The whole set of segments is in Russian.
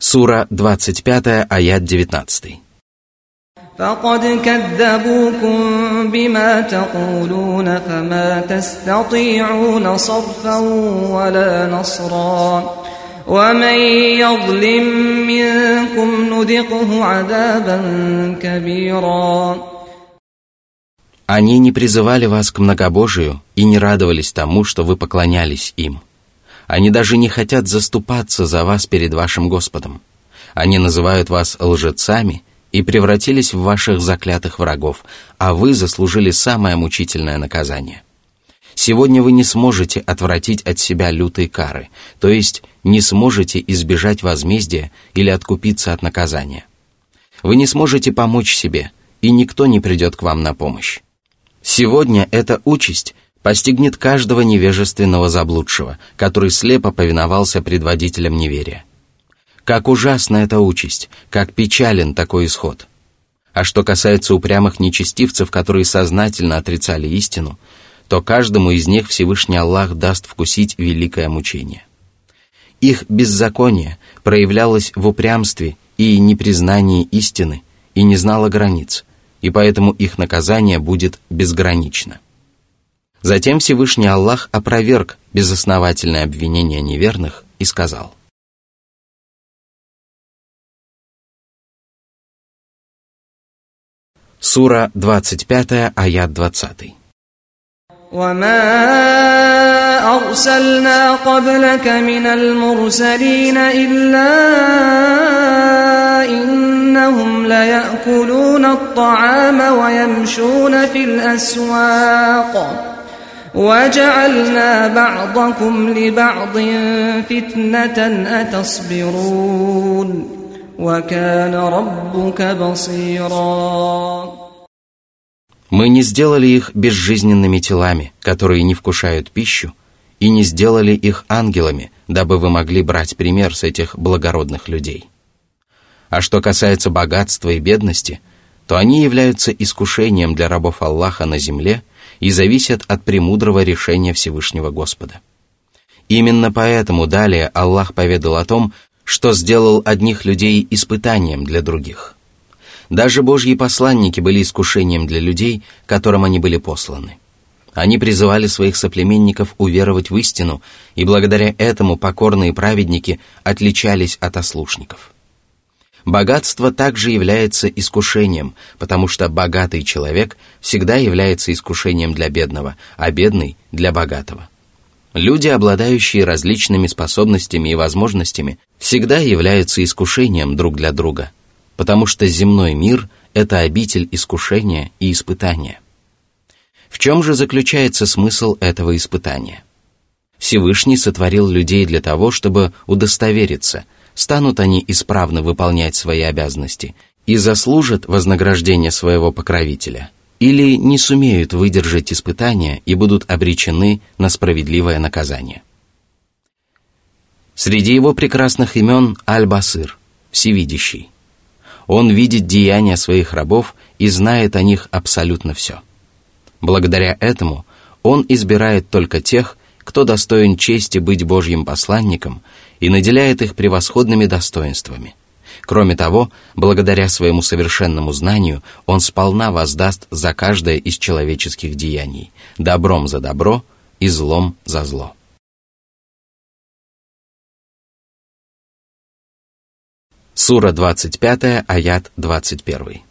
Сура 25, аят 19. فقد كذبوكم بما تقولون فما تستطيعون صرفا ولا نصرا ومن يظلم منكم نذقه عذابا كبيرا Они не призывали вас к многобожию и не радовались тому, что вы поклонялись им. Они даже не хотят заступаться за вас перед вашим Господом. Они называют вас лжецами и превратились в ваших заклятых врагов, а вы заслужили самое мучительное наказание. Сегодня вы не сможете отвратить от себя лютые кары, то есть не сможете избежать возмездия или откупиться от наказания. Вы не сможете помочь себе, и никто не придет к вам на помощь. Сегодня эта участь постигнет каждого невежественного заблудшего, который слепо повиновался предводителям неверия. Как ужасна эта участь, как печален такой исход. А что касается упрямых нечестивцев, которые сознательно отрицали истину, то каждому из них Всевышний Аллах даст вкусить великое мучение. Их беззаконие проявлялось в упрямстве и непризнании истины и не знало границ – и поэтому их наказание будет безгранично. Затем Всевышний Аллах опроверг безосновательное обвинение неверных и сказал. Сура 25, аят 20. وما أرسلنا قبلك من المرسلين إلا إنهم ليأكلون الطعام ويمشون في الأسواق وجعلنا بعضكم لبعض فتنة أتصبرون وكان ربك بصيراً Мы не сделали их безжизненными телами, которые не вкушают пищу, и не сделали их ангелами, дабы вы могли брать пример с этих благородных людей. А что касается богатства и бедности, то они являются искушением для рабов Аллаха на земле и зависят от премудрого решения Всевышнего Господа. Именно поэтому далее Аллах поведал о том, что сделал одних людей испытанием для других – даже Божьи посланники были искушением для людей, которым они были посланы. Они призывали своих соплеменников уверовать в истину, и благодаря этому покорные праведники отличались от ослушников. Богатство также является искушением, потому что богатый человек всегда является искушением для бедного, а бедный – для богатого. Люди, обладающие различными способностями и возможностями, всегда являются искушением друг для друга – потому что земной мир – это обитель искушения и испытания. В чем же заключается смысл этого испытания? Всевышний сотворил людей для того, чтобы удостовериться, станут они исправно выполнять свои обязанности и заслужат вознаграждение своего покровителя, или не сумеют выдержать испытания и будут обречены на справедливое наказание. Среди его прекрасных имен Аль-Басыр, Всевидящий. Он видит деяния своих рабов и знает о них абсолютно все. Благодаря этому он избирает только тех, кто достоин чести быть Божьим посланником и наделяет их превосходными достоинствами. Кроме того, благодаря своему совершенному знанию, он сполна воздаст за каждое из человеческих деяний, добром за добро и злом за зло. Сура 25, аят 21.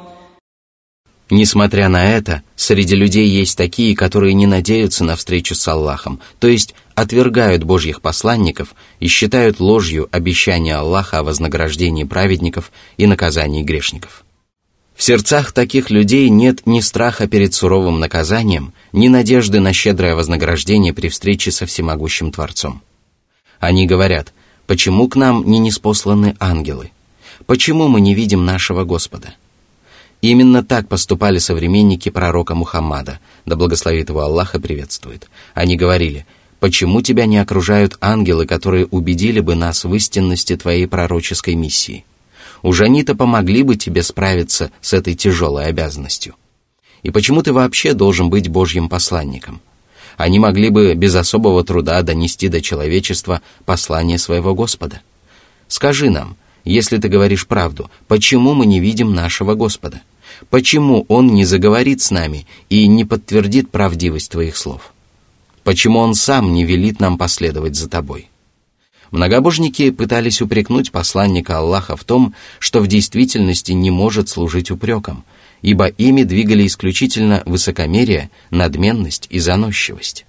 Несмотря на это, среди людей есть такие, которые не надеются на встречу с Аллахом, то есть отвергают Божьих посланников и считают ложью обещания Аллаха о вознаграждении праведников и наказании грешников. В сердцах таких людей нет ни страха перед суровым наказанием, ни надежды на щедрое вознаграждение при встрече со всемогущим Творцом. Они говорят, почему к нам не неспосланы ангелы? Почему мы не видим нашего Господа? Именно так поступали современники пророка Мухаммада, да благословит его Аллах и приветствует. Они говорили, «Почему тебя не окружают ангелы, которые убедили бы нас в истинности твоей пророческой миссии? Уж они-то помогли бы тебе справиться с этой тяжелой обязанностью. И почему ты вообще должен быть Божьим посланником?» Они могли бы без особого труда донести до человечества послание своего Господа. Скажи нам, если ты говоришь правду, почему мы не видим нашего Господа? Почему Он не заговорит с нами и не подтвердит правдивость Твоих слов? Почему Он сам не велит нам последовать за Тобой? Многобожники пытались упрекнуть посланника Аллаха в том, что в действительности не может служить упреком, ибо ими двигали исключительно высокомерие, надменность и заносчивость.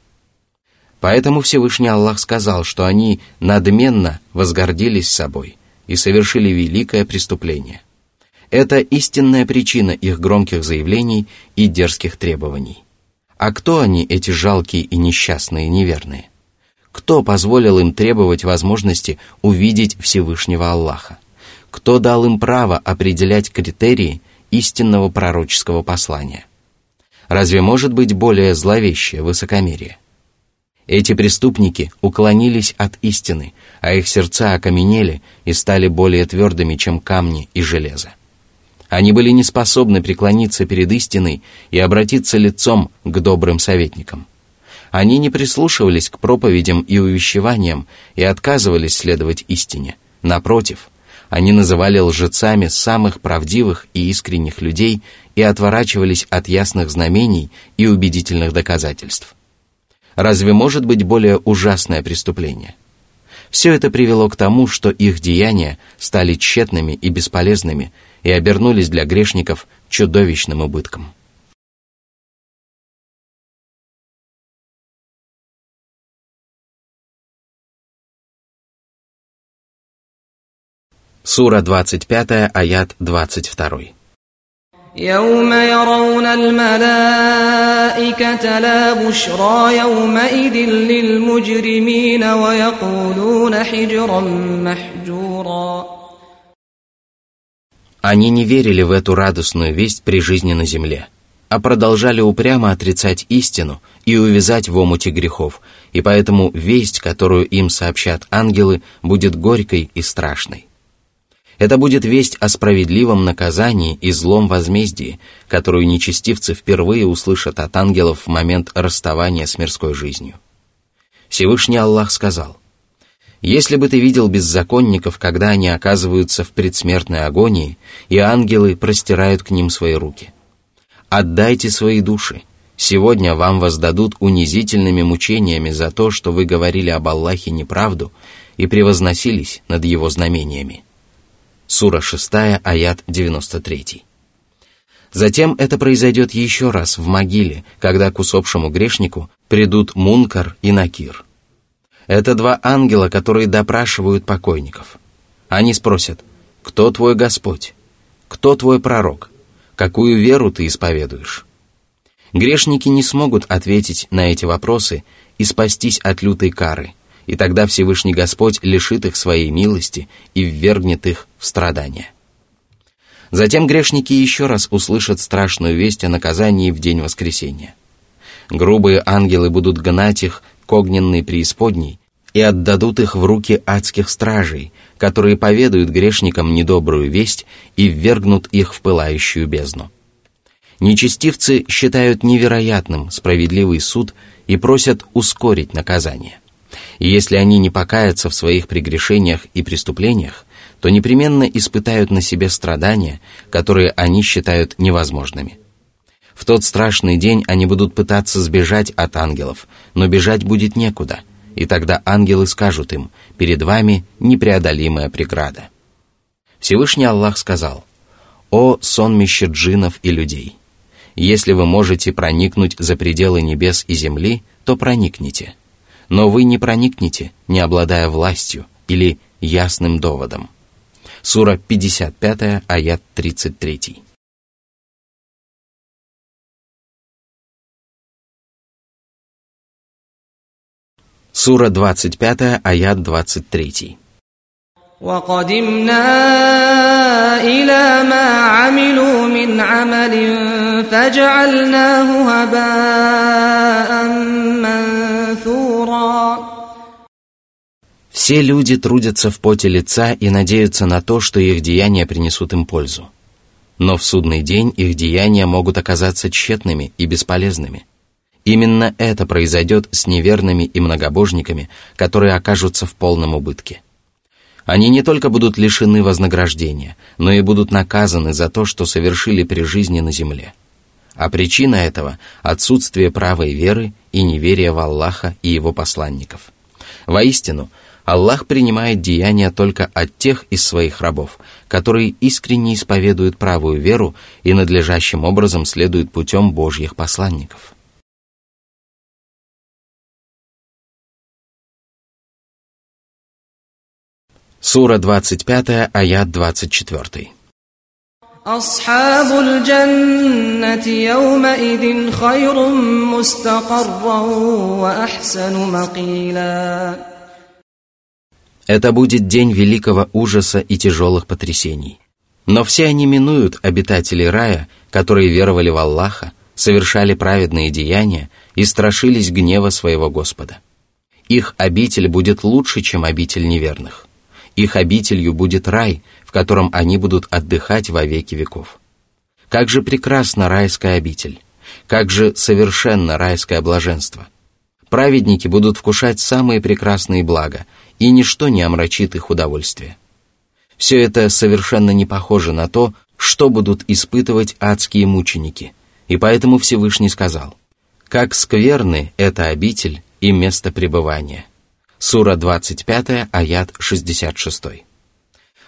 Поэтому Всевышний Аллах сказал, что они надменно возгордились собой и совершили великое преступление – это истинная причина их громких заявлений и дерзких требований. А кто они, эти жалкие и несчастные неверные? Кто позволил им требовать возможности увидеть Всевышнего Аллаха? Кто дал им право определять критерии истинного пророческого послания? Разве может быть более зловещее высокомерие? Эти преступники уклонились от истины, а их сердца окаменели и стали более твердыми, чем камни и железо. Они были не способны преклониться перед истиной и обратиться лицом к добрым советникам. Они не прислушивались к проповедям и увещеваниям и отказывались следовать истине. Напротив, они называли лжецами самых правдивых и искренних людей и отворачивались от ясных знамений и убедительных доказательств. Разве может быть более ужасное преступление? Все это привело к тому, что их деяния стали тщетными и бесполезными – и обернулись для грешников чудовищным убытком. Сура 25, аят 22. يوم يرون الملائكة لا بشرى يومئذ للمجرمين ويقولون حجرا محجورا они не верили в эту радостную весть при жизни на земле, а продолжали упрямо отрицать истину и увязать в омуте грехов, и поэтому весть, которую им сообщат ангелы, будет горькой и страшной. Это будет весть о справедливом наказании и злом возмездии, которую нечестивцы впервые услышат от ангелов в момент расставания с мирской жизнью. Всевышний Аллах сказал, если бы ты видел беззаконников, когда они оказываются в предсмертной агонии, и ангелы простирают к ним свои руки. Отдайте свои души. Сегодня вам воздадут унизительными мучениями за то, что вы говорили об Аллахе неправду и превозносились над его знамениями. Сура 6, аят 93. Затем это произойдет еще раз в могиле, когда к усопшему грешнику придут Мункар и Накир – это два ангела, которые допрашивают покойников. Они спросят, кто твой Господь? Кто твой пророк? Какую веру ты исповедуешь? Грешники не смогут ответить на эти вопросы и спастись от лютой кары, и тогда Всевышний Господь лишит их своей милости и ввергнет их в страдания. Затем грешники еще раз услышат страшную весть о наказании в день воскресения. Грубые ангелы будут гнать их к огненной преисподней и отдадут их в руки адских стражей, которые поведают грешникам недобрую весть и ввергнут их в пылающую бездну. Нечестивцы считают невероятным справедливый суд и просят ускорить наказание. И если они не покаятся в своих прегрешениях и преступлениях, то непременно испытают на себе страдания, которые они считают невозможными. В тот страшный день они будут пытаться сбежать от ангелов, но бежать будет некуда, и тогда ангелы скажут им, перед вами непреодолимая преграда. Всевышний Аллах сказал, «О сонмище джинов и людей! Если вы можете проникнуть за пределы небес и земли, то проникните. Но вы не проникнете, не обладая властью или ясным доводом». Сура 55, аят 33. Сура 25, аят 23. وقدمنا إلى ما عملوا من عمل فجعلناه هباء منثورا Все люди трудятся в поте лица и надеются на то, что их деяния принесут им пользу. Но в судный день их деяния могут оказаться тщетными и бесполезными. Именно это произойдет с неверными и многобожниками, которые окажутся в полном убытке. Они не только будут лишены вознаграждения, но и будут наказаны за то, что совершили при жизни на земле. А причина этого – отсутствие правой веры и неверия в Аллаха и его посланников. Воистину – Аллах принимает деяния только от тех из своих рабов, которые искренне исповедуют правую веру и надлежащим образом следуют путем Божьих посланников. Сура 25, аят 24. أصحاب الجنة يومئذ خير مستقرا وأحسن مقيلا Это будет день великого ужаса и тяжелых потрясений. Но все они минуют обитателей рая, которые веровали в Аллаха, совершали праведные деяния и страшились гнева своего Господа. Их обитель будет лучше, чем обитель неверных. их обителью будет рай, в котором они будут отдыхать во веки веков. Как же прекрасна райская обитель! Как же совершенно райское блаженство! Праведники будут вкушать самые прекрасные блага, и ничто не омрачит их удовольствие. Все это совершенно не похоже на то, что будут испытывать адские мученики, и поэтому Всевышний сказал, «Как скверны это обитель и место пребывания». Сура 25, аят 66.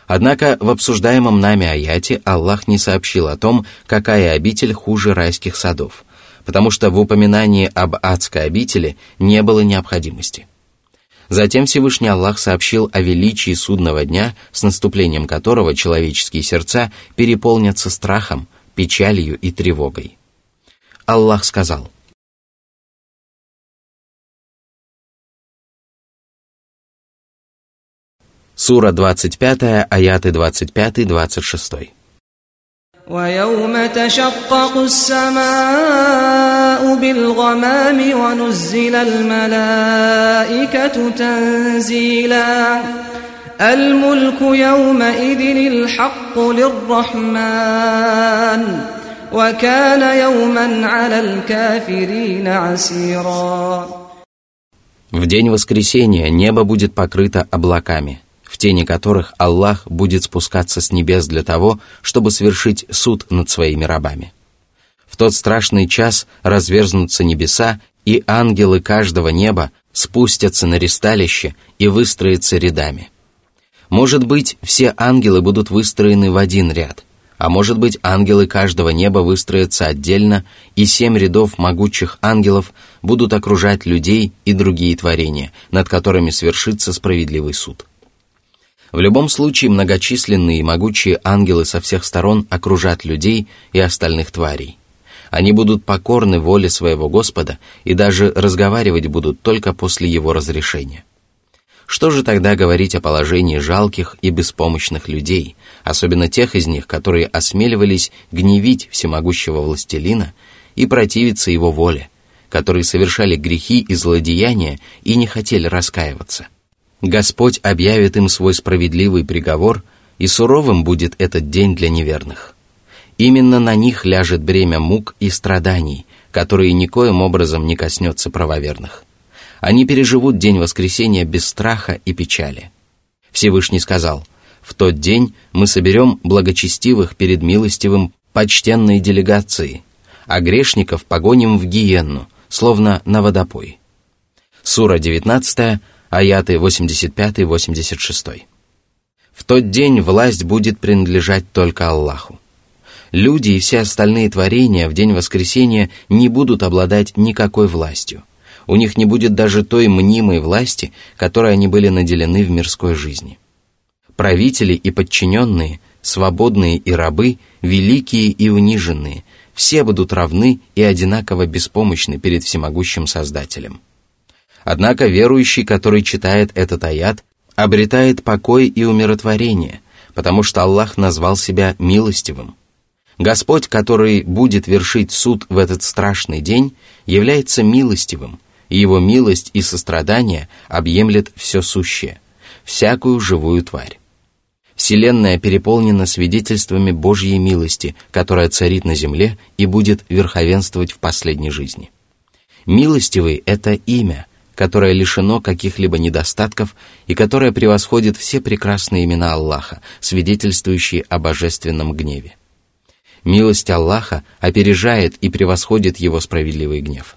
Однако в обсуждаемом нами аяте Аллах не сообщил о том, какая обитель хуже райских садов, потому что в упоминании об адской обители не было необходимости – Затем Всевышний Аллах сообщил о величии судного дня, с наступлением которого человеческие сердца переполнятся страхом, печалью и тревогой. Аллах сказал, Сура 25, аяты 25-26. ويوم تشقق السماء بالغمام ونزل الملائكة تنزيلا الملك يومئذ الحق للرحمن وكان يوما على الكافرين عسيرا В день воскресения небо будет покрыто облаками – в – тени которых Аллах будет спускаться с небес для того, чтобы совершить суд над своими рабами. В тот страшный час разверзнутся небеса, и ангелы каждого неба спустятся на ристалище и выстроятся рядами. Может быть, все ангелы будут выстроены в один ряд, а может быть, ангелы каждого неба выстроятся отдельно, и семь рядов могучих ангелов будут окружать людей и другие творения, над которыми свершится справедливый суд. В любом случае, многочисленные и могучие ангелы со всех сторон окружат людей и остальных тварей. Они будут покорны воле своего Господа и даже разговаривать будут только после его разрешения. Что же тогда говорить о положении жалких и беспомощных людей, особенно тех из них, которые осмеливались гневить всемогущего властелина и противиться его воле, которые совершали грехи и злодеяния и не хотели раскаиваться? Господь объявит им свой справедливый приговор, и суровым будет этот день для неверных. Именно на них ляжет бремя мук и страданий, которые никоим образом не коснется правоверных. Они переживут день воскресения без страха и печали. Всевышний сказал, «В тот день мы соберем благочестивых перед милостивым почтенной делегацией, а грешников погоним в гиенну, словно на водопой». Сура 19, аяты 85-86. В тот день власть будет принадлежать только Аллаху. Люди и все остальные творения в день воскресения не будут обладать никакой властью. У них не будет даже той мнимой власти, которой они были наделены в мирской жизни. Правители и подчиненные, свободные и рабы, великие и униженные, все будут равны и одинаково беспомощны перед всемогущим Создателем. Однако верующий, который читает этот аят, обретает покой и умиротворение, потому что Аллах назвал себя милостивым. Господь, который будет вершить суд в этот страшный день, является милостивым, и его милость и сострадание объемлет все сущее, всякую живую тварь. Вселенная переполнена свидетельствами Божьей милости, которая царит на земле и будет верховенствовать в последней жизни. Милостивый – это имя, которое лишено каких-либо недостатков и которое превосходит все прекрасные имена Аллаха, свидетельствующие о божественном гневе. Милость Аллаха опережает и превосходит его справедливый гнев.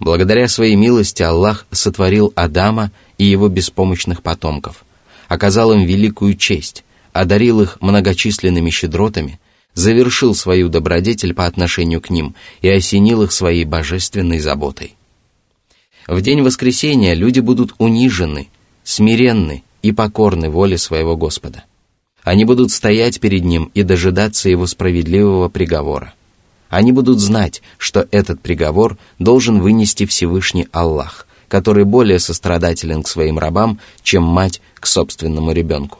Благодаря своей милости Аллах сотворил Адама и его беспомощных потомков, оказал им великую честь, одарил их многочисленными щедротами, завершил свою добродетель по отношению к ним и осенил их своей божественной заботой. В день воскресения люди будут унижены, смиренны и покорны воле своего Господа. Они будут стоять перед Ним и дожидаться Его справедливого приговора. Они будут знать, что этот приговор должен вынести Всевышний Аллах, который более сострадателен к своим рабам, чем мать к собственному ребенку.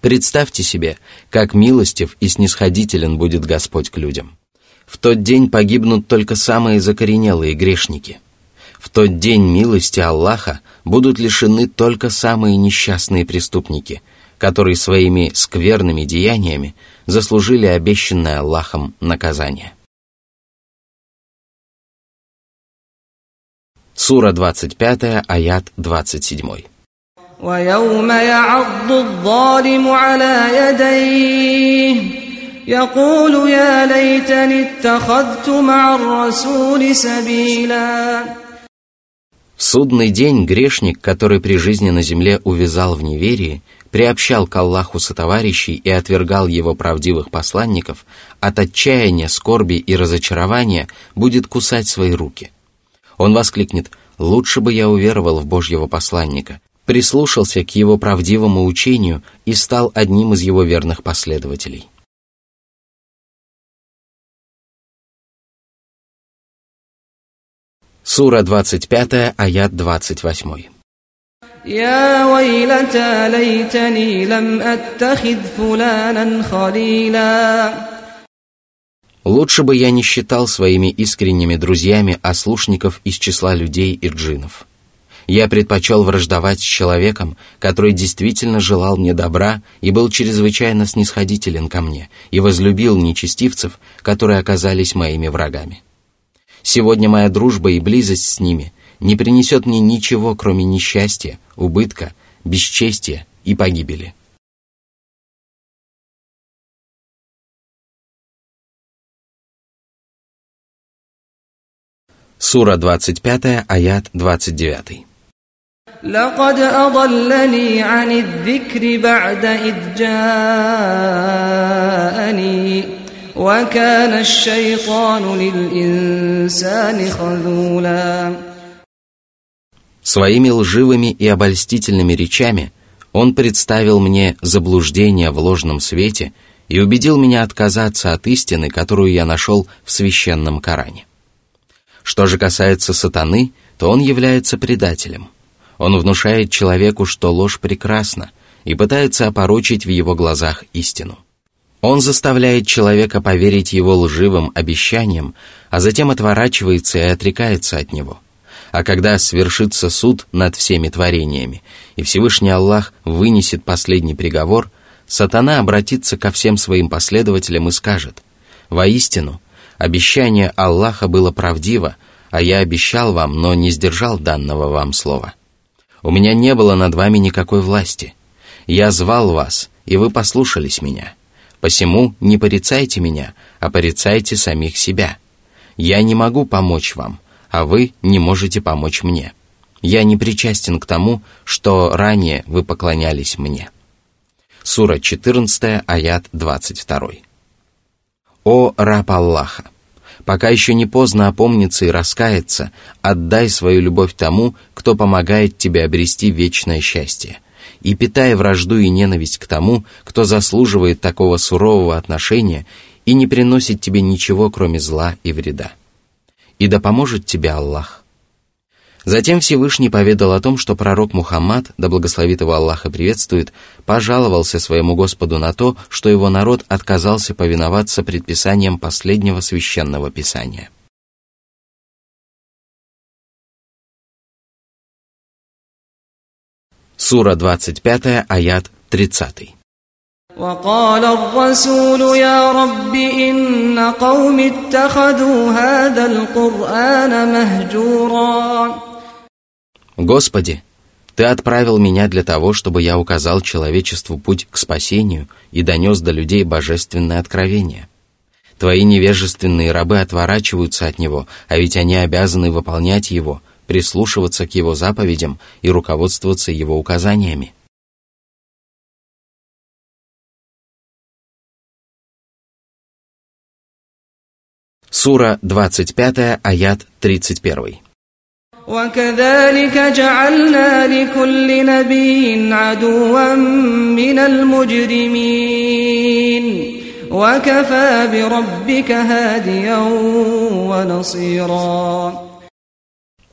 Представьте себе, как милостив и снисходителен будет Господь к людям. В тот день погибнут только самые закоренелые грешники. В тот день милости Аллаха будут лишены только самые несчастные преступники, которые своими скверными деяниями заслужили обещанное Аллахом наказание. Сура 25, аят 27. ويوم يعض الظالم على يديه يقول يا ليتني اتخذت مع الرسول سبيلا Судный день грешник, который при жизни на земле увязал в неверии, приобщал к Аллаху сотоварищей и отвергал его правдивых посланников, от отчаяния, скорби и разочарования будет кусать свои руки. Он воскликнет «Лучше бы я уверовал в Божьего посланника, прислушался к его правдивому учению и стал одним из его верных последователей». Сура 25, аят 28. يا ويلتى ليتني لم أتخذ فلانا خليلا Лучше бы я не считал своими искренними друзьями ослушников из числа людей и джинов. Я предпочел враждовать с человеком, который действительно желал мне добра и был чрезвычайно снисходителен ко мне, и возлюбил нечестивцев, которые оказались моими врагами. Сегодня моя дружба и близость с ними не принесет мне ничего, кроме несчастья, убытка, бесчестия и погибели. Сура 25, аят 29. لقد أضلني عن الذكر بعد إذ جاءني وكان الشيطان للإنسان خذولا Своими лживыми и обольстительными речами он представил мне заблуждение в ложном свете и убедил меня отказаться от истины, которую я нашел в священном Коране. Что же касается сатаны, то он является предателем. Он внушает человеку, что ложь прекрасна, и пытается опорочить в его глазах истину. Он заставляет человека поверить его лживым обещаниям, а затем отворачивается и отрекается от него. А когда свершится суд над всеми творениями, и Всевышний Аллах вынесет последний приговор, сатана обратится ко всем своим последователям и скажет, «Воистину, обещание Аллаха было правдиво, а я обещал вам, но не сдержал данного вам слова. У меня не было над вами никакой власти. Я звал вас, и вы послушались меня. Посему не порицайте меня, а порицайте самих себя. Я не могу помочь вам, а вы не можете помочь мне. Я не причастен к тому, что ранее вы поклонялись мне. Сура 14, аят 22. «О раб Аллаха! Пока еще не поздно опомниться и раскаяться, отдай свою любовь тому, кто помогает тебе обрести вечное счастье, и питай вражду и ненависть к тому, кто заслуживает такого сурового отношения и не приносит тебе ничего, кроме зла и вреда. И да поможет тебе Аллах. Затем Всевышний поведал о том, что пророк Мухаммад, да благословит его Аллах и приветствует, пожаловался своему Господу на то, что его народ отказался повиноваться предписаниям последнего священного писания. Сура 25, аят 30. وقال الرسول يا رب إن قوم اتخذوا هذا القرآن مهجورا Господи, Ты отправил меня для того, чтобы я указал человечеству путь к спасению и донес до людей божественное откровение. Твои невежественные рабы отворачиваются от него, а ведь они обязаны выполнять его, прислушиваться к его заповедям и руководствоваться его указаниями. Сура 25, аят 31. وكذلك جعلنا لكل نبي عدوا من المجرمين وكفى بربك هاديا ونصيرا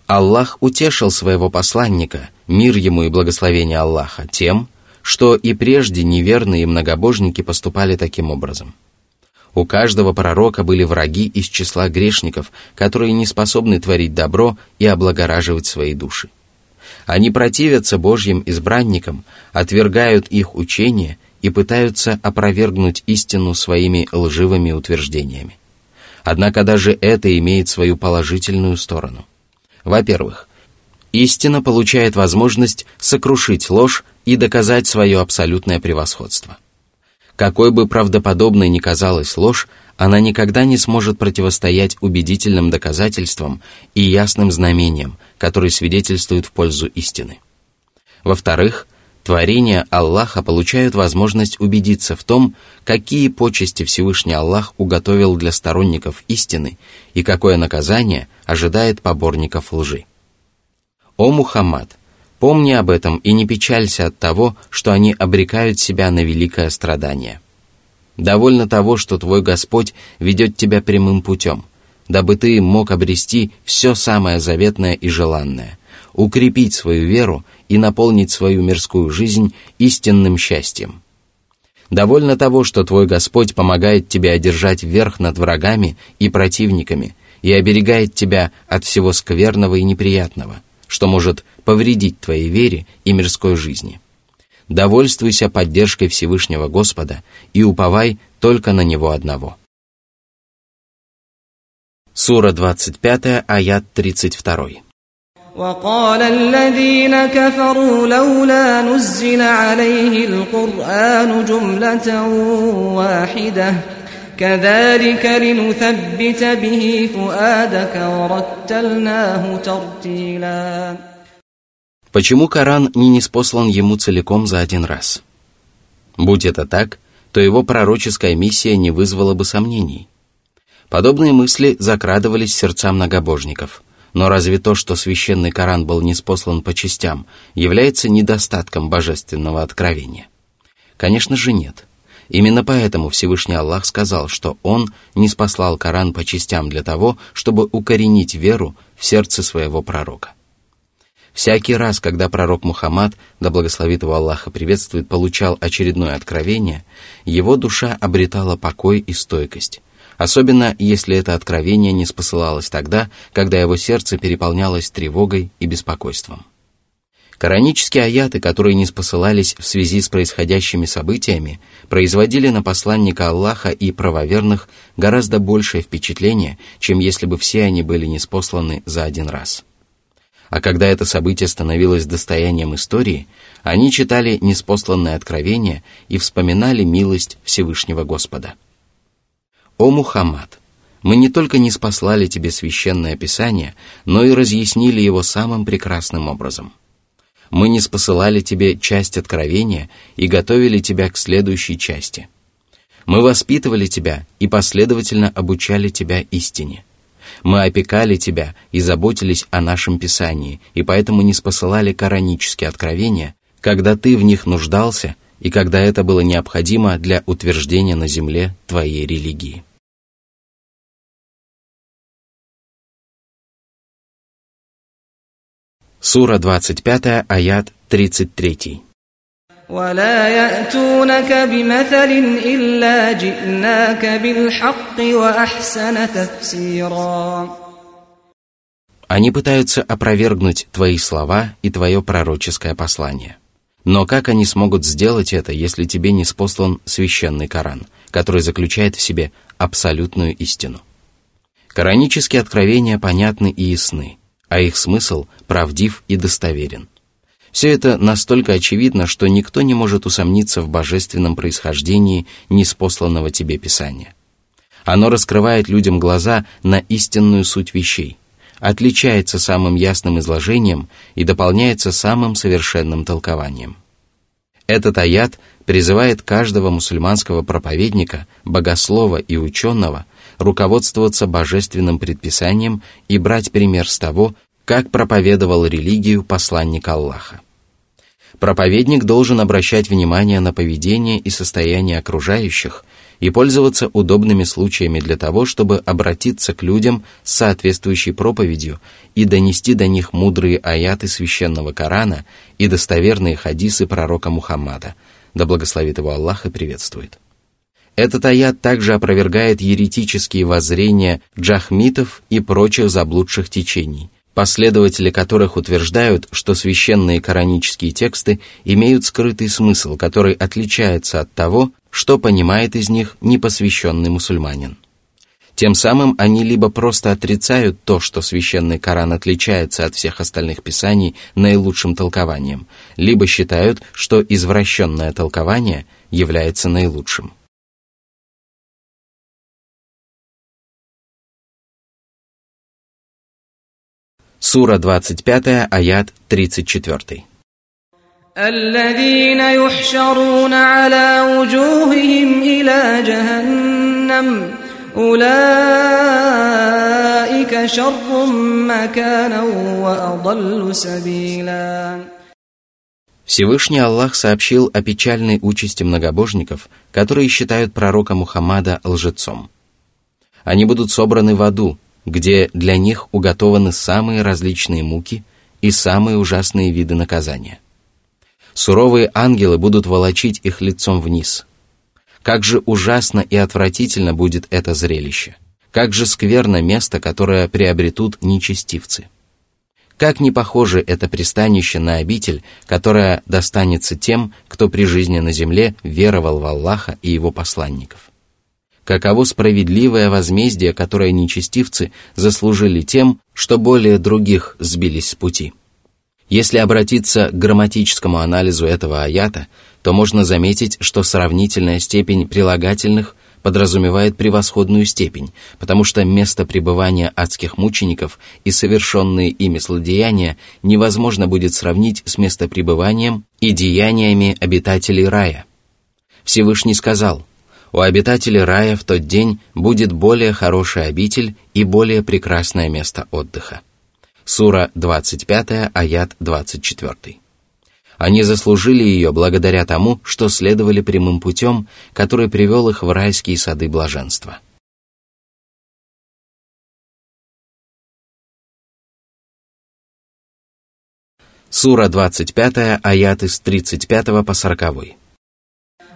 Аллах утешил своего посланника, мир ему и благословение Аллаха, тем, что и прежде неверные многобожники поступали таким образом – у каждого пророка были враги из числа грешников, которые не способны творить добро и облагораживать свои души. Они противятся Божьим избранникам, отвергают их учения и пытаются опровергнуть истину своими лживыми утверждениями. Однако даже это имеет свою положительную сторону. Во-первых, истина получает возможность сокрушить ложь и доказать свое абсолютное превосходство – какой бы правдоподобной ни казалась ложь, она никогда не сможет противостоять убедительным доказательствам и ясным знамениям, которые свидетельствуют в пользу истины. Во-вторых, творения Аллаха получают возможность убедиться в том, какие почести Всевышний Аллах уготовил для сторонников истины и какое наказание ожидает поборников лжи. О Мухаммад, Помни об этом и не печалься от того, что они обрекают себя на великое страдание. Довольно того, что твой Господь ведет тебя прямым путем, дабы ты мог обрести все самое заветное и желанное, укрепить свою веру и наполнить свою мирскую жизнь истинным счастьем. Довольно того, что твой Господь помогает тебе одержать верх над врагами и противниками и оберегает тебя от всего скверного и неприятного, что может повредить твоей вере и мирской жизни. Довольствуйся поддержкой Всевышнего Господа и уповай только на Него одного. Сура 25, аят 32. وقال الذين كفروا لولا نزل عليه القرآن جملة واحدة كذلك لنثبت به فؤادك ورتلناه ترتيلاً Почему Коран не неспослан ему целиком за один раз? Будь это так, то его пророческая миссия не вызвала бы сомнений. Подобные мысли закрадывались в сердца многобожников. но разве то, что священный Коран был неспослан по частям, является недостатком божественного откровения? Конечно же нет. Именно поэтому Всевышний Аллах сказал, что Он не спаслал Коран по частям для того, чтобы укоренить веру в сердце своего пророка. Всякий раз, когда пророк Мухаммад, да благословит его Аллаха приветствует, получал очередное откровение, его душа обретала покой и стойкость. Особенно, если это откровение не спосылалось тогда, когда его сердце переполнялось тревогой и беспокойством. Коранические аяты, которые не спосылались в связи с происходящими событиями, производили на посланника Аллаха и правоверных гораздо большее впечатление, чем если бы все они были неспосланы за один раз – а когда это событие становилось достоянием истории, они читали неспосланное откровение и вспоминали милость Всевышнего Господа. «О Мухаммад, мы не только не спаслали тебе священное писание, но и разъяснили его самым прекрасным образом. Мы не спосылали тебе часть откровения и готовили тебя к следующей части. Мы воспитывали тебя и последовательно обучали тебя истине. Мы опекали тебя и заботились о нашем Писании, и поэтому не спосылали коранические откровения, когда ты в них нуждался и когда это было необходимо для утверждения на земле твоей религии. Сура 25, аят 33. ولا يأتونك بمثل إلا جئناك بالحق وأحسن تفسيرا Они пытаются опровергнуть твои слова и твое пророческое послание. Но как они смогут сделать это, если тебе не спослан священный Коран, который заключает в себе абсолютную истину? Коранические откровения понятны и ясны, а их смысл правдив и достоверен. Все это настолько очевидно, что никто не может усомниться в божественном происхождении неспосланного тебе Писания. Оно раскрывает людям глаза на истинную суть вещей, отличается самым ясным изложением и дополняется самым совершенным толкованием. Этот аят призывает каждого мусульманского проповедника, богослова и ученого руководствоваться божественным предписанием и брать пример с того, как проповедовал религию посланник Аллаха. Проповедник должен обращать внимание на поведение и состояние окружающих и пользоваться удобными случаями для того, чтобы обратиться к людям с соответствующей проповедью и донести до них мудрые аяты священного Корана и достоверные хадисы пророка Мухаммада, да благословит его Аллах и приветствует. Этот аят также опровергает еретические воззрения джахмитов и прочих заблудших течений – последователи которых утверждают, что священные коранические тексты имеют скрытый смысл, который отличается от того, что понимает из них непосвященный мусульманин. Тем самым они либо просто отрицают то, что священный Коран отличается от всех остальных писаний наилучшим толкованием, либо считают, что извращенное толкование является наилучшим. Сура 25, аят 34. الذين يحشرون على وجوههم إلى جهنم أولئك شر مكانا وأضل سبيلا Всевышний Аллах сообщил о печальной участи многобожников, которые считают пророка Мухаммада лжецом. Они будут собраны в аду, где для них уготованы самые различные муки и самые ужасные виды наказания. Суровые ангелы будут волочить их лицом вниз. Как же ужасно и отвратительно будет это зрелище. Как же скверно место, которое приобретут нечестивцы. Как не похоже это пристанище на обитель, которая достанется тем, кто при жизни на земле веровал в Аллаха и его посланников каково справедливое возмездие, которое нечестивцы заслужили тем, что более других сбились с пути. Если обратиться к грамматическому анализу этого аята, то можно заметить, что сравнительная степень прилагательных подразумевает превосходную степень, потому что место пребывания адских мучеников и совершенные ими злодеяния невозможно будет сравнить с местопребыванием и деяниями обитателей рая. Всевышний сказал, у обитателей рая в тот день будет более хороший обитель и более прекрасное место отдыха. Сура 25, аят 24. Они заслужили ее благодаря тому, что следовали прямым путем, который привел их в райские сады блаженства. Сура 25, аяты с 35 по 40.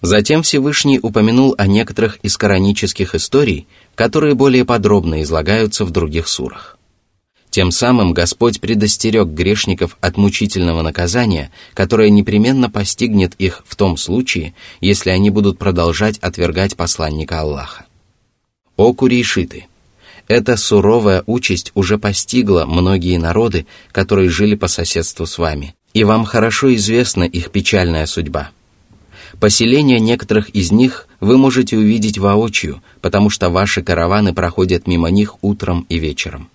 Затем Всевышний упомянул о некоторых из коранических историй, которые более подробно излагаются в других сурах. Тем самым Господь предостерег грешников от мучительного наказания, которое непременно постигнет их в том случае, если они будут продолжать отвергать посланника Аллаха. О курейшиты! Эта суровая участь уже постигла многие народы, которые жили по соседству с вами, и вам хорошо известна их печальная судьба – Поселения некоторых из них вы можете увидеть воочию, потому что ваши караваны проходят мимо них утром и вечером.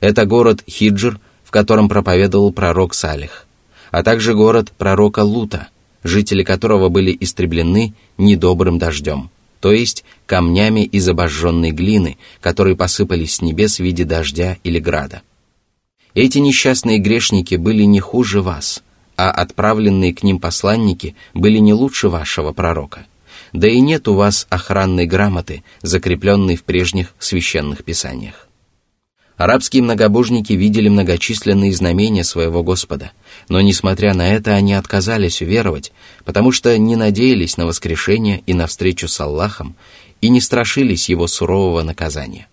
Это город Хиджр, в котором проповедовал пророк Салих, а также город пророка Лута, жители которого были истреблены недобрым дождем, то есть камнями из обожженной глины, которые посыпались с небес в виде дождя или града. Эти несчастные грешники были не хуже вас – а отправленные к ним посланники были не лучше вашего пророка. Да и нет у вас охранной грамоты, закрепленной в прежних священных писаниях. Арабские многобожники видели многочисленные знамения своего Господа, но, несмотря на это, они отказались уверовать, потому что не надеялись на воскрешение и на встречу с Аллахом и не страшились его сурового наказания.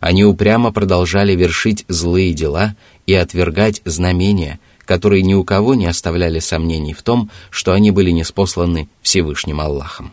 Они упрямо продолжали вершить злые дела и отвергать знамения – которые ни у кого не оставляли сомнений в том, что они были неспосланы Всевышним Аллахом.